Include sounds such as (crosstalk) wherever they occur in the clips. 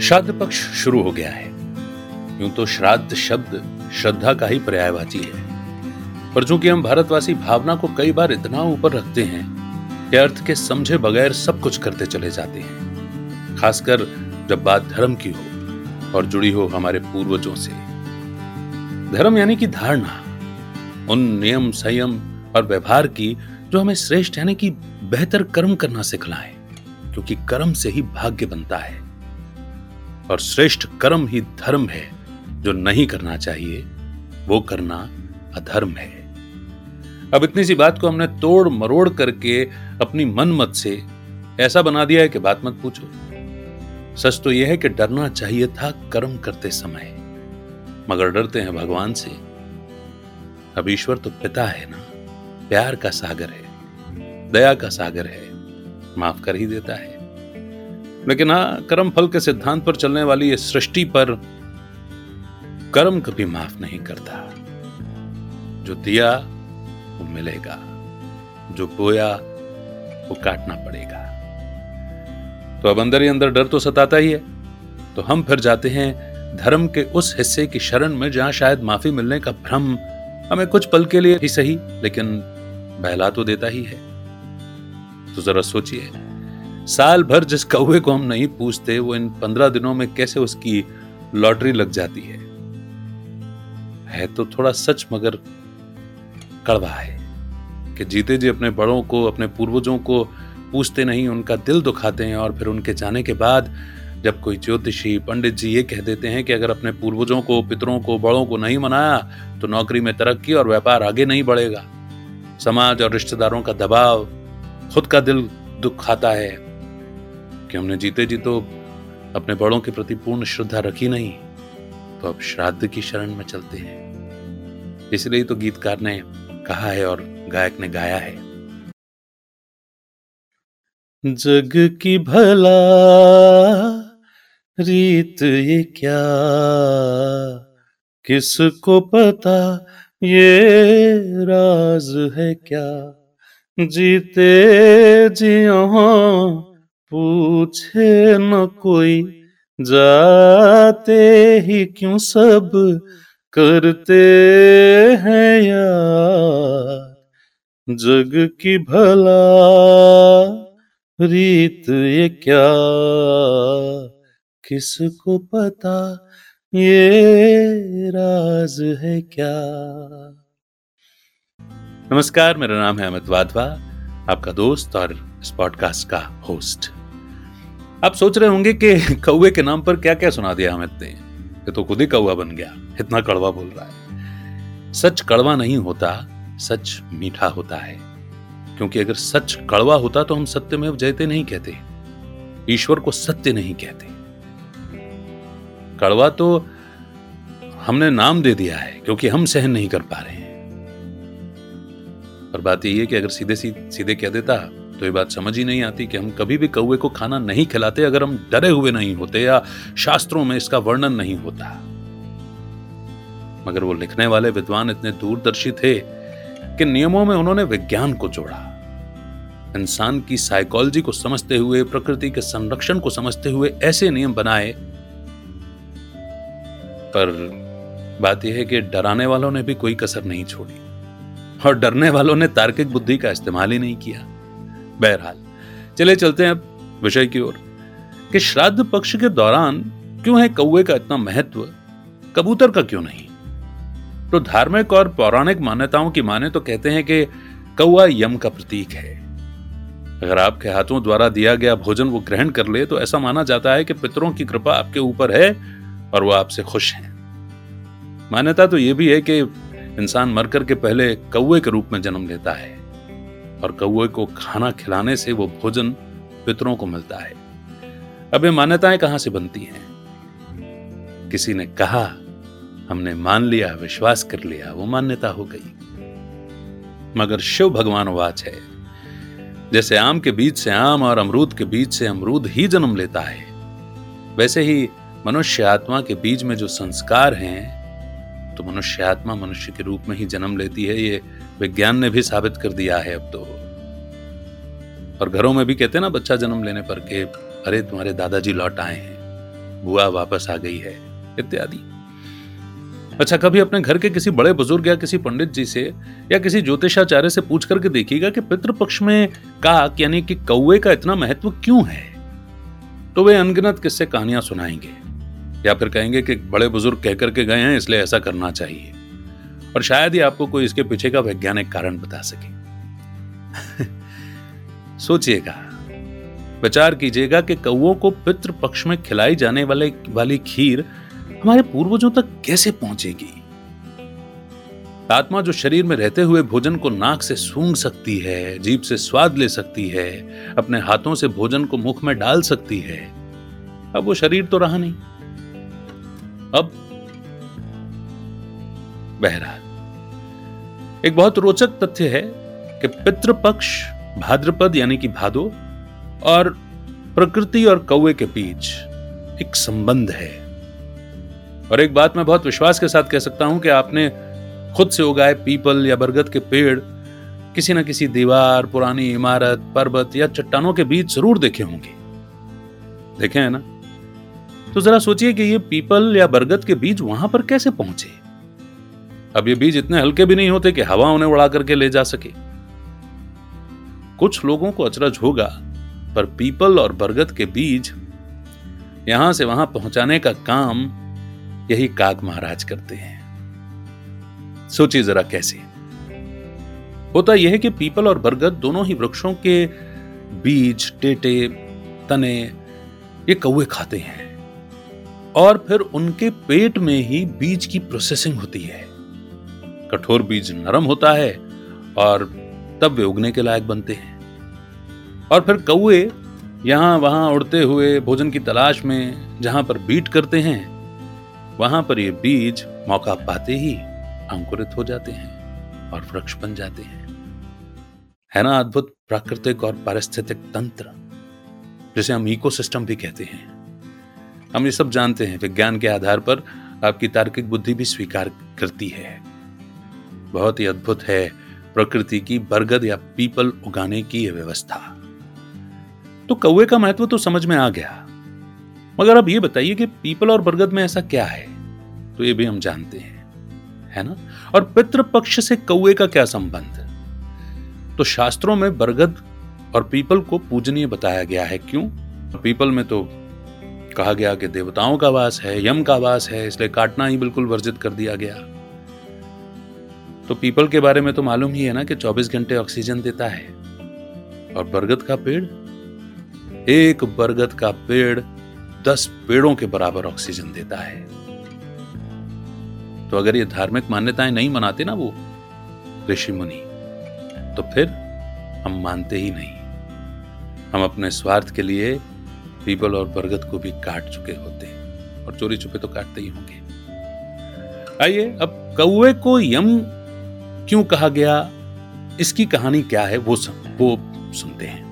श्राद्ध पक्ष शुरू हो गया है। यूँ तो श्राद्ध शब्द श्रद्धा का ही पर्यायवाची है। पर चूँकि हम भारतवासी भावना को कई बार इतना ऊपर रखते हैं कि अर्थ के समझे बगैर सब कुछ करते चले जाते हैं, खासकर जब बात धर्म की हो और जुड़ी हो हमारे पूर्वजों से। धर्म यानी कि धारणा, उन नियम, संयम और व्यवहार की जो हमें श्रेष्ठ यानी कि बेहतर कर्म करना सिखलाए, क्योंकि कर्म से ही भाग्य बनता है। और श्रेष्ठ कर्म ही धर्म है। जो नहीं करना चाहिए, वो करना अधर्म है। अब इतनी सी बात को हमने तोड़ मरोड़ करके अपनी मन मत से ऐसा बना दिया है कि बात मत पूछो। सच तो यह है कि डरना चाहिए था कर्म करते समय, मगर डरते हैं भगवान से। अब ईश्वर तो पिता है ना, प्यार का सागर है, दया का सागर है, माफ़ कर ही देता है। लेकिन हाँ कर्म फल के सिद्धांत पर चलने वाली इस सृष्टि पर कर्म कभी माफ़ नहीं करता। जो दिया, वो मिलेगा। जो बोया, वो काटना पड़ेगा। तो अब अंदर ही अंदर डर तो सताता ही है। तो हम फिर जाते हैं धर्म के उस हिस्से की शरण में जहाँ शायद माफ़ी मिलने का भ्रम हमें कुछ पल के लिए ही सही, लेकिन बहला तो देता ही है। तो जरा सोचिए। साल भर जिस कौए को हम नहीं पूछते वो इन पंद्रह दिनों में कैसे उसकी लॉटरी लग जाती है? है तो थोड़ा सच, मगर कड़वा है कि जीते जी अपने बड़ों को, अपने पूर्वजों को पूछते नहीं, उनका दिल दुखाते हैं और फिर उनके जाने के बाद जब कोई ज्योतिषी, पंडित जी ये कह देते हैं कि अगर अपने पूर्वजों को, पितरों को, बड़ों को नहीं मनाया तो नौकरी में तरक्की और व्यापार आगे नहीं बढ़ेगा। समाज और रिश्तेदारों का दबाव खुद का दिल दुख खाता है। कि हमने जीते जी तो अपने बड़ों के प्रति पूर्ण श्रद्धा रखी नहीं तो अब श्राद्ध की शरण में चलते हैं। इसलिए तो गीतकार ने कहा है और गायक ने गाया है। जग की भला, रीत ये क्या? किसको पता ये राज है क्या? जीते जियो पूछे न कोई, जाते ही क्यों सब करते हैं यार जग की भला रीत ये क्या? किसको पता ये राज है क्या? नमस्कार, मेरा नाम है अमित वाधवा, आपका दोस्त और इस पॉडकास्ट का होस्ट आप सोच रहे होंगे कि कौए के नाम पर क्या क्या सुना दिया अमित ने ये तो खुद ही कौआ बन गया। इतना कड़वा बोल रहा है। सच कड़वा नहीं होता, सच मीठा होता है। क्योंकि अगर सच कड़वा होता तो हम सत्य में जयते नहीं कहते। ईश्वर को सत्य नहीं कहते। कड़वा तो हमने नाम दे दिया है, क्योंकि हम सहन नहीं कर पा रहे हैं। और बात यही है कि अगर सीधे सीधे कह देता तो ये बात समझ ही नहीं आती कि हम कभी भी कौए को खाना नहीं खिलाते, अगर हम डरे हुए नहीं होते या शास्त्रों में इसका वर्णन नहीं होता। मगर वो लिखने वाले विद्वान इतने दूरदर्शी थे कि नियमों में उन्होंने विज्ञान को जोड़ा। इंसान की साइकोलॉजी को समझते हुए, प्रकृति के संरक्षण को समझते हुए ऐसे नियम बनाए। पर बात यह है कि डराने वालों ने भी कोई कसर नहीं छोड़ी। और डरने वालों ने तार्किक बुद्धि का इस्तेमाल ही नहीं किया। बहरहाल चले चलते हैं अब विषय की ओर, कि श्राद्ध पक्ष के दौरान क्यों है कौए का इतना महत्व, कबूतर का क्यों नहीं? तो धार्मिक और पौराणिक मान्यताओं की माने तो कहते हैं कि कौआ यम का प्रतीक है। अगर आपके हाथों द्वारा दिया गया भोजन वो ग्रहण कर ले तो ऐसा माना जाता है कि पितरों की कृपा आपके ऊपर है और वो आपसे खुश हैं। मान्यता तो यह भी है कि इंसान मरकर के पहले कौए के रूप में जन्म लेता है। और कौए को खाना खिलाने से वो भोजन पितरों को मिलता है। अब ये मान्यताएँ कहाँ से बनती हैं? किसी ने कहा, हमने मान लिया, विश्वास कर लिया, वो मान्यता हो गई। मगर शिव भगवान वाच है, जैसे आम के बीच से आम और अमरूद के बीच से अमरूद ही जन्म लेता है, वैसे ही मनुष्य आत्मा के बीच में जो संस्कार हैं तो मनुष्य आत्मा मनुष्य के रूप में ही जन्म लेती है, ये विज्ञान ने भी साबित कर दिया है अब तो। और घरों में भी कहते हैं ना, बच्चा जन्म लेने पर के, अरे, तुम्हारे दादाजी लौट आए हैं। बुआ वापस आ गई है, इत्यादि। अच्छा कभी अपने घर के किसी बड़े बुज़ुर्ग या किसी पंडित जी से या किसी ज्योतिषाचार्य से पूछ करके देखिएगा कि पितृपक्ष में काक यानी कि कौए का इतना महत्व क्यों है? तो वे अनगिनत किस्से कहानियाँ सुनाएँगे या फिर कहेंगे कि बड़े बुज़ुर्ग कहकर के गए हैं, इसलिए ऐसा करना चाहिए। और शायद ही आपको कोई इसके पीछे का वैज्ञानिक कारण बता सके। (laughs) सोचिएगा। विचार कीजिएगा कि कौओं को पितृ पक्ष में खिलाई जाने वाले, वाली खीर हमारे पूर्वजों तक कैसे पहुंचेगी? आत्मा जो शरीर में रहते हुए भोजन को नाक से सूंघ सकती है, जीभ से स्वाद ले सकती है, अपने हाथों से भोजन को मुख में डाल सकती है, अब वो शरीर तो रहा नहीं। अब बहरहाल एक बहुत रोचक तथ्य है कि पितृपक्ष, भाद्रपद यानी कि भादो, और प्रकृति और कौए के बीच एक संबंध है। और एक बात मैं बहुत विश्वास के साथ कह सकता हूँ कि आपने खुद से उगाए पीपल या बरगद के पेड़ किसी न किसी दीवार, पुरानी इमारत, पर्वत या चट्टानों के बीच ज़रूर देखे होंगे। देखे हैं ना? तो जरा सोचिए कि ये पीपल या बरगद के बीज वहाँ पर कैसे पहुँचे? अब ये बीज इतने हल्के भी नहीं होते कि हवा उन्हें उड़ा करके ले जा सके। कुछ लोगों को अचरज होगा, पर पीपल और बरगद के बीज यहाँ से वहाँ पहुँचाने का काम यही काग महाराज करते हैं। सोचिए जरा कैसे। होता यह है कि पीपल और बरगद दोनों ही वृक्षों के बीज, टेटे, तने, ये कौए खाते हैं। और फिर उनके पेट में ही बीज की प्रोसेसिंग होती है। कठोर बीज नरम होता है और तब वे उगने के लायक बनते हैं। और फिर कौए यहाँ वहाँ उड़ते हुए भोजन की तलाश में जहाँ पर बीट करते हैं, वहाँ पर ये बीज मौका पाते ही अंकुरित हो जाते हैं और वृक्ष बन जाते हैं। है ना अद्भुत प्राकृतिक और पारिस्थितिक तंत्र, जिसे हम इकोसिस्टम भी कहते हैं। हम ये सब जानते हैं, विज्ञान के आधार पर आपकी तार्किक बुद्धि भी स्वीकार करती है। बहुत ही अद्भुत है प्रकृति की बरगद या पीपल उगाने की यह व्यवस्था। तो कौए का महत्व तो समझ में आ गया। मगर अब ये बताइए कि पीपल और बरगद में ऐसा क्या है? तो ये भी हम जानते हैं, है ना? और पितृपक्ष से कौए का क्या संबंध? तो शास्त्रों में बरगद और पीपल को पूजनीय बताया गया है, क्यों? पीपल में तो कहा गया कि देवताओं का वास है, यम का वास है, इसलिए काटना ही बिल्कुल वर्जित कर दिया गया। तो पीपल के बारे में तो मालूम ही है ना कि 24 घंटे ऑक्सीजन देता है। और बरगद का पेड़? एक बरगद का पेड़ दस पेड़ों के बराबर ऑक्सीजन देता है। तो अगर ये धार्मिक मान्यताएँ नहीं मनाते ना वो, ऋषि मुनि तो फिर हम मानते ही नहीं। हम अपने स्वार्थ के लिए पीपल और बरगद को भी काट चुके होते और चोरी छुपे तो काटते ही होंगे। आइए, अब कौए को यम क्यों कहा गया? इसकी कहानी क्या है? वो सम, वो सुनते हैं।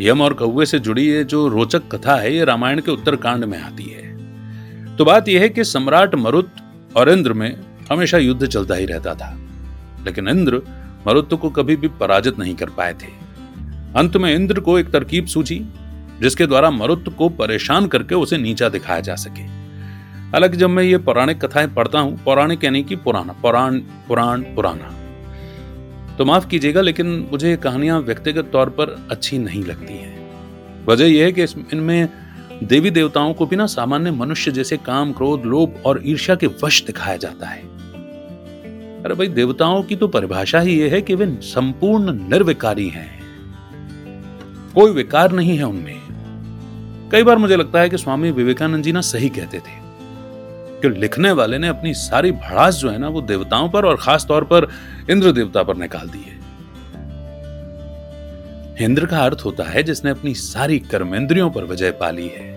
यम और कौए से जुड़ी ये जो रोचक कथा है ये रामायण के उत्तरकांड में आती है। तो बात यह है कि सम्राट मरुत और इंद्र में हमेशा युद्ध चलता ही रहता था। लेकिन इंद्र मरुत को कभी भी पराजित नहीं कर पाए थे। अंत में इंद्र को एक तरकीब सूझी जिसके द्वारा मरुत को परेशान करके उसे नीचा दिखाया जा सके। हालाँकि जब मैं ये पौराणिक कथाएँ पढ़ता हूँ, पौराणिक यानी कि पुराना, पुराण पुराण, पुराना। तो माफ़ कीजिएगा, लेकिन मुझे ये कहानियाँ व्यक्तिगत तौर पर अच्छी नहीं लगती हैं। वजह यह है कि इनमें देवी देवताओं को भी ना सामान्य मनुष्य जैसे काम, क्रोध, लोभ और ईर्ष्या के वश दिखाया जाता है। अरे भाई, देवताओं की तो परिभाषा ही यह है कि वे संपूर्ण निर्विकारी हैं। कोई विकार नहीं है उनमें। कई बार मुझे लगता है कि स्वामी विवेकानंद जी ना सही कहते थे। कि लिखने वाले ने अपनी सारी भड़ास जो है ना वो देवताओं पर और खास तौर पर इंद्र देवता पर निकाल दी है। इंद्र का अर्थ होता है जिसने अपनी सारी कर्मेंद्रियों पर विजय पा ली है।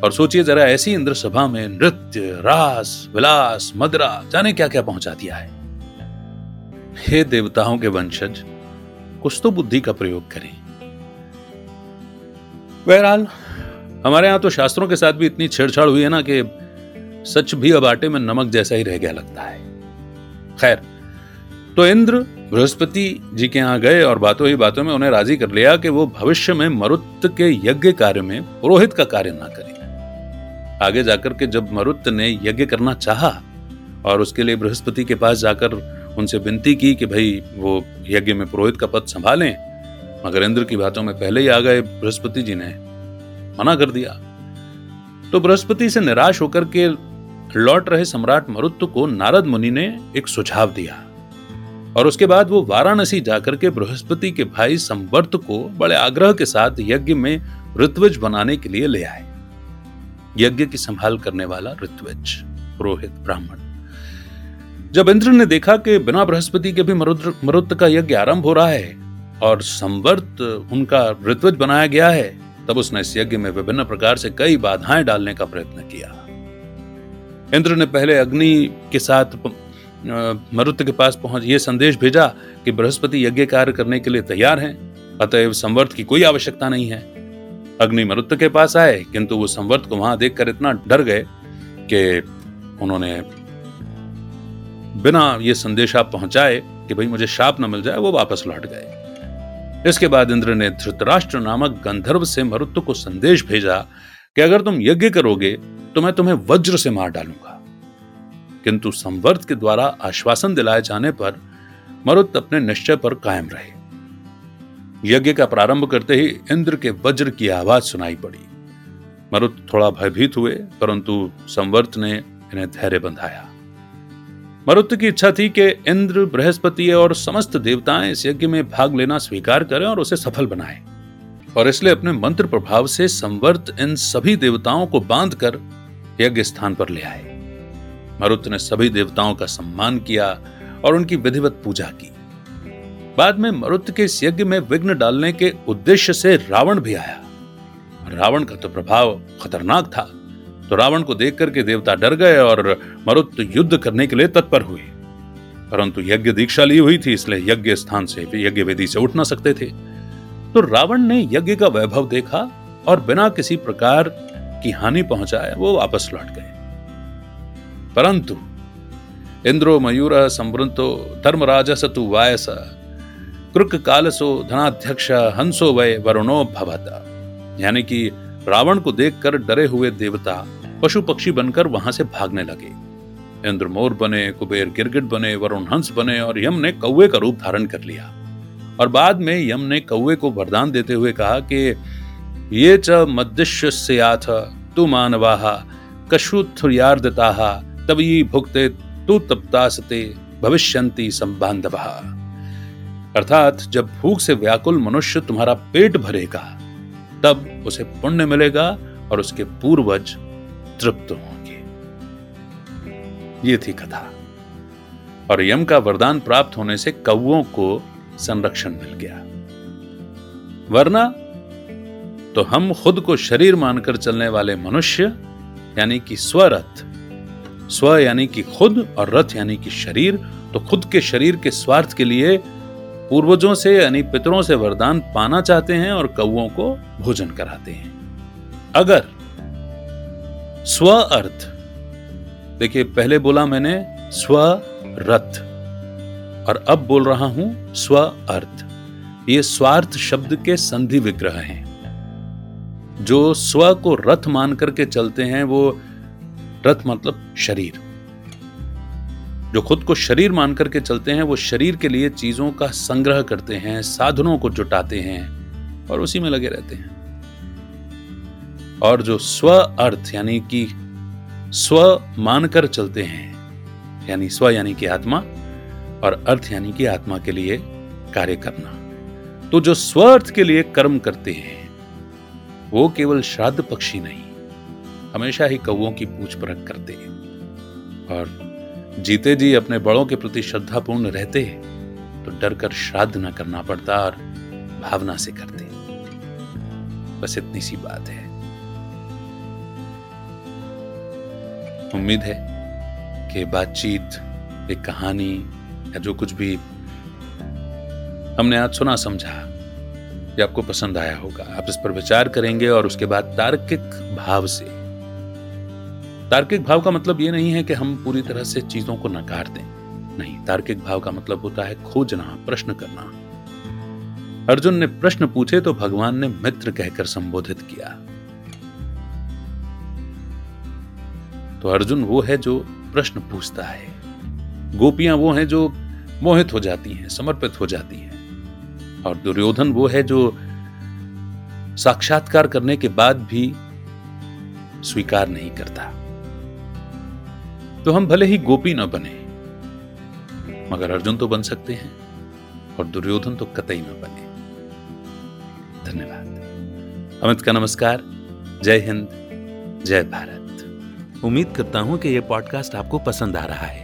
और सोचिए जरा, ऐसी इंद्र सभा में नृत्य, रास, विलास, मदरा, जाने क्या क्या पहुँचा दिया है। हे देवताओं के वंशज, कुछ तो बुद्धि का प्रयोग करें। बहरहाल, हमारे यहाँ तो शास्त्रों के साथ भी इतनी छेड़छाड़ हुई है ना कि सच भी अब आटे में नमक जैसा ही रह गया लगता है। खैर तो इंद्र बृहस्पति जी के यहाँ गए और बातों ही बातों में उन्हें राज़ी कर लिया कि वो भविष्य में मरुत के यज्ञ कार्य में पुरोहित का कार्य ना करें। आगे जाकर के जब मरुत ने यज्ञ करना चाहा और उसके लिए बृहस्पति के पास जाकर उनसे विनती की कि भाई, वो यज्ञ में पुरोहित का पद संभालें, मगर इंद्र की बातों में पहले ही आ गए बृहस्पति जी ने मना कर दिया। तो बृहस्पति से निराश होकर के लौट रहे सम्राट मरुत्व को नारद मुनि ने एक सुझाव दिया। और उसके बाद वो वाराणसी जाकर के बृहस्पति के भाई संवर्त को बड़े आग्रह के साथ यज्ञ में ऋत्विज बनाने के लिए ले आए। यज्ञ की संभाल करने वाला ऋत्विज, पुरोहित ब्राह्मण। जब इंद्र ने देखा कि बिना बृहस्पति के भी मरुत का यज्ञ आरंभ हो रहा है और संवर्त उनका ऋत्विज बनाया गया है, तब उसने इस यज्ञ में विभिन्न प्रकार से कई बाधाएँ डालने का प्रयत्न किया। इंद्र ने पहले अग्नि के साथ मरुत के पास पहुँच, ये संदेश भेजा कि बृहस्पति यज्ञ कार्य करने के लिए तैयार हैं, अतएव संवर्त की कोई आवश्यकता नहीं है। अग्नि मरुत के पास आए, किंतु वो संवर्त को वहाँ देखकर इतना डर गए कि उन्होंने बिना ये संदेशा पहुँचाए कि भाई मुझे शाप न मिल जाए, वो वापस लौट गए। इसके बाद इंद्र ने धृतराष्ट्र नामक गंधर्व से मरुत्व को संदेश भेजा कि अगर तुम यज्ञ करोगे तो मैं तुम्हें वज्र से मार डालूँगा। किंतु संवर्त के द्वारा आश्वासन दिलाए जाने पर मरुत अपने निश्चय पर कायम रहे। यज्ञ का प्रारंभ करते ही इंद्र के वज्र की आवाज़ सुनाई पड़ी। मरुत थोड़ा भयभीत हुए, परंतु संवर्त ने इन्हें धैर्य बंधाया। मरुत की इच्छा थी कि इंद्र, बृहस्पति और समस्त देवताएँ इस यज्ञ में भाग लेना स्वीकार करें और उसे सफल बनाएँ। और इसलिए अपने मंत्र प्रभाव से संवर्त इन सभी देवताओं को बांधकर यज्ञ स्थान पर ले आए। मरुत ने सभी देवताओं का सम्मान किया और उनकी विधिवत पूजा की। बाद में मरुत के इस यज्ञ में विघ्न डालने के उद्देश्य से रावण भी आया। रावण का तो प्रभाव खतरनाक था तो रावण को देख करके देवता डर गए और मरुत युद्ध करने के लिए तत्पर हुए। परंतु यज्ञ दीक्षा ली हुई थी, इसलिए यज्ञ स्थान से यज्ञ वेदी से उठ ना सकते थे। तो रावण ने यज्ञ का वैभव देखा और बिना किसी प्रकार की हानि पहुँचाए वो वापस लौट गए। परंतु इंद्रो मयूर संवृतो धर्मराजस तु वायस कृक कालसो धनाध्यक्ष हंसो वय वरुणो भवत। यानी कि रावण को देखकर डरे हुए देवता पशु पक्षी बनकर वहाँ से भागने लगे। इंद्र मोर बने, कुबेर गिरगिट बने, वरुण हंस बने और यम ने कौए का रूप धारण कर लिया। और बाद में यम ने कौए को वरदान देते हुए कहा कि ये च मद्दिश्य तु मानवाहा कशुथुर्यार्दताहा तभी भुगते तू तप्तासते भविष्यंती संबांधव अर्थात जब भूख से व्याकुल मनुष्य तुम्हारा पेट भरेगा, तब उसे पुण्य मिलेगा और उसके पूर्वज तृप्त होंगे। ये थी कथा। और यम का वरदान प्राप्त होने से कौओं को संरक्षण मिल गया। वरना तो हम खुद को शरीर मानकर चलने वाले मनुष्य, यानी कि स्वरथ, स्व यानी कि खुद और रथ यानी कि शरीर तो खुद के शरीर के स्वार्थ के लिए पूर्वजों से यानी पितरों से वरदान पाना चाहते हैं और कौओं को भोजन कराते हैं। अगर स्व अर्थ, देखिए, पहले बोला मैंने स्व रथ। और अब बोल रहा हूँ स्व अर्थ। ये स्वार्थ शब्द के संधि विग्रह हैं। जो स्व को रथ मान करके चलते हैं, वो रथ मतलब शरीर। जो खुद को शरीर मान करके चलते हैं, वो शरीर के लिए चीज़ों का संग्रह करते हैं, साधनों को जुटाते हैं और उसी में लगे रहते हैं। और जो स्व अर्थ, यानी कि स्व मानकर चलते हैं, यानी स्व यानी कि आत्मा और अर्थ यानी कि आत्मा के लिए कार्य करना। तो जो स्व अर्थ के लिए कर्म करते हैं, वो केवल श्राद्ध पक्षी नहीं, हमेशा ही कौओं की पूछ परख करते हैं। और जीते जी अपने बड़ों के प्रति श्रद्धापूर्ण रहते हैं तो डर कर श्राद्ध न करना पड़ता और भावना से करते बस इतनी सी बात है। उम्मीद है कि बातचीत, एक कहानी या जो कुछ भी हमने आज सुना, समझा, ये आपको पसंद आया होगा। आप इस पर विचार करेंगे और उसके बाद तार्किक भाव से, तार्किक भाव का मतलब ये नहीं है कि हम पूरी तरह से चीज़ों को नकार दें। नहीं, तार्किक भाव का मतलब होता है खोजना, प्रश्न करना। अर्जुन ने प्रश्न पूछे तो भगवान ने मित्र कहकर संबोधित किया। तो अर्जुन वो है जो प्रश्न पूछता है। गोपियाँ वो हैं जो मोहित हो जाती हैं, समर्पित हो जाती हैं। और दुर्योधन वो है जो साक्षात्कार करने के बाद भी स्वीकार नहीं करता। तो हम भले ही गोपी न बने, मगर अर्जुन तो बन सकते हैं, और दुर्योधन तो कतई न बने। धन्यवाद। अमित का नमस्कार। जय हिंद। जय भारत। उम्मीद करता हूँ कि यह पॉडकास्ट आपको पसंद आ रहा है।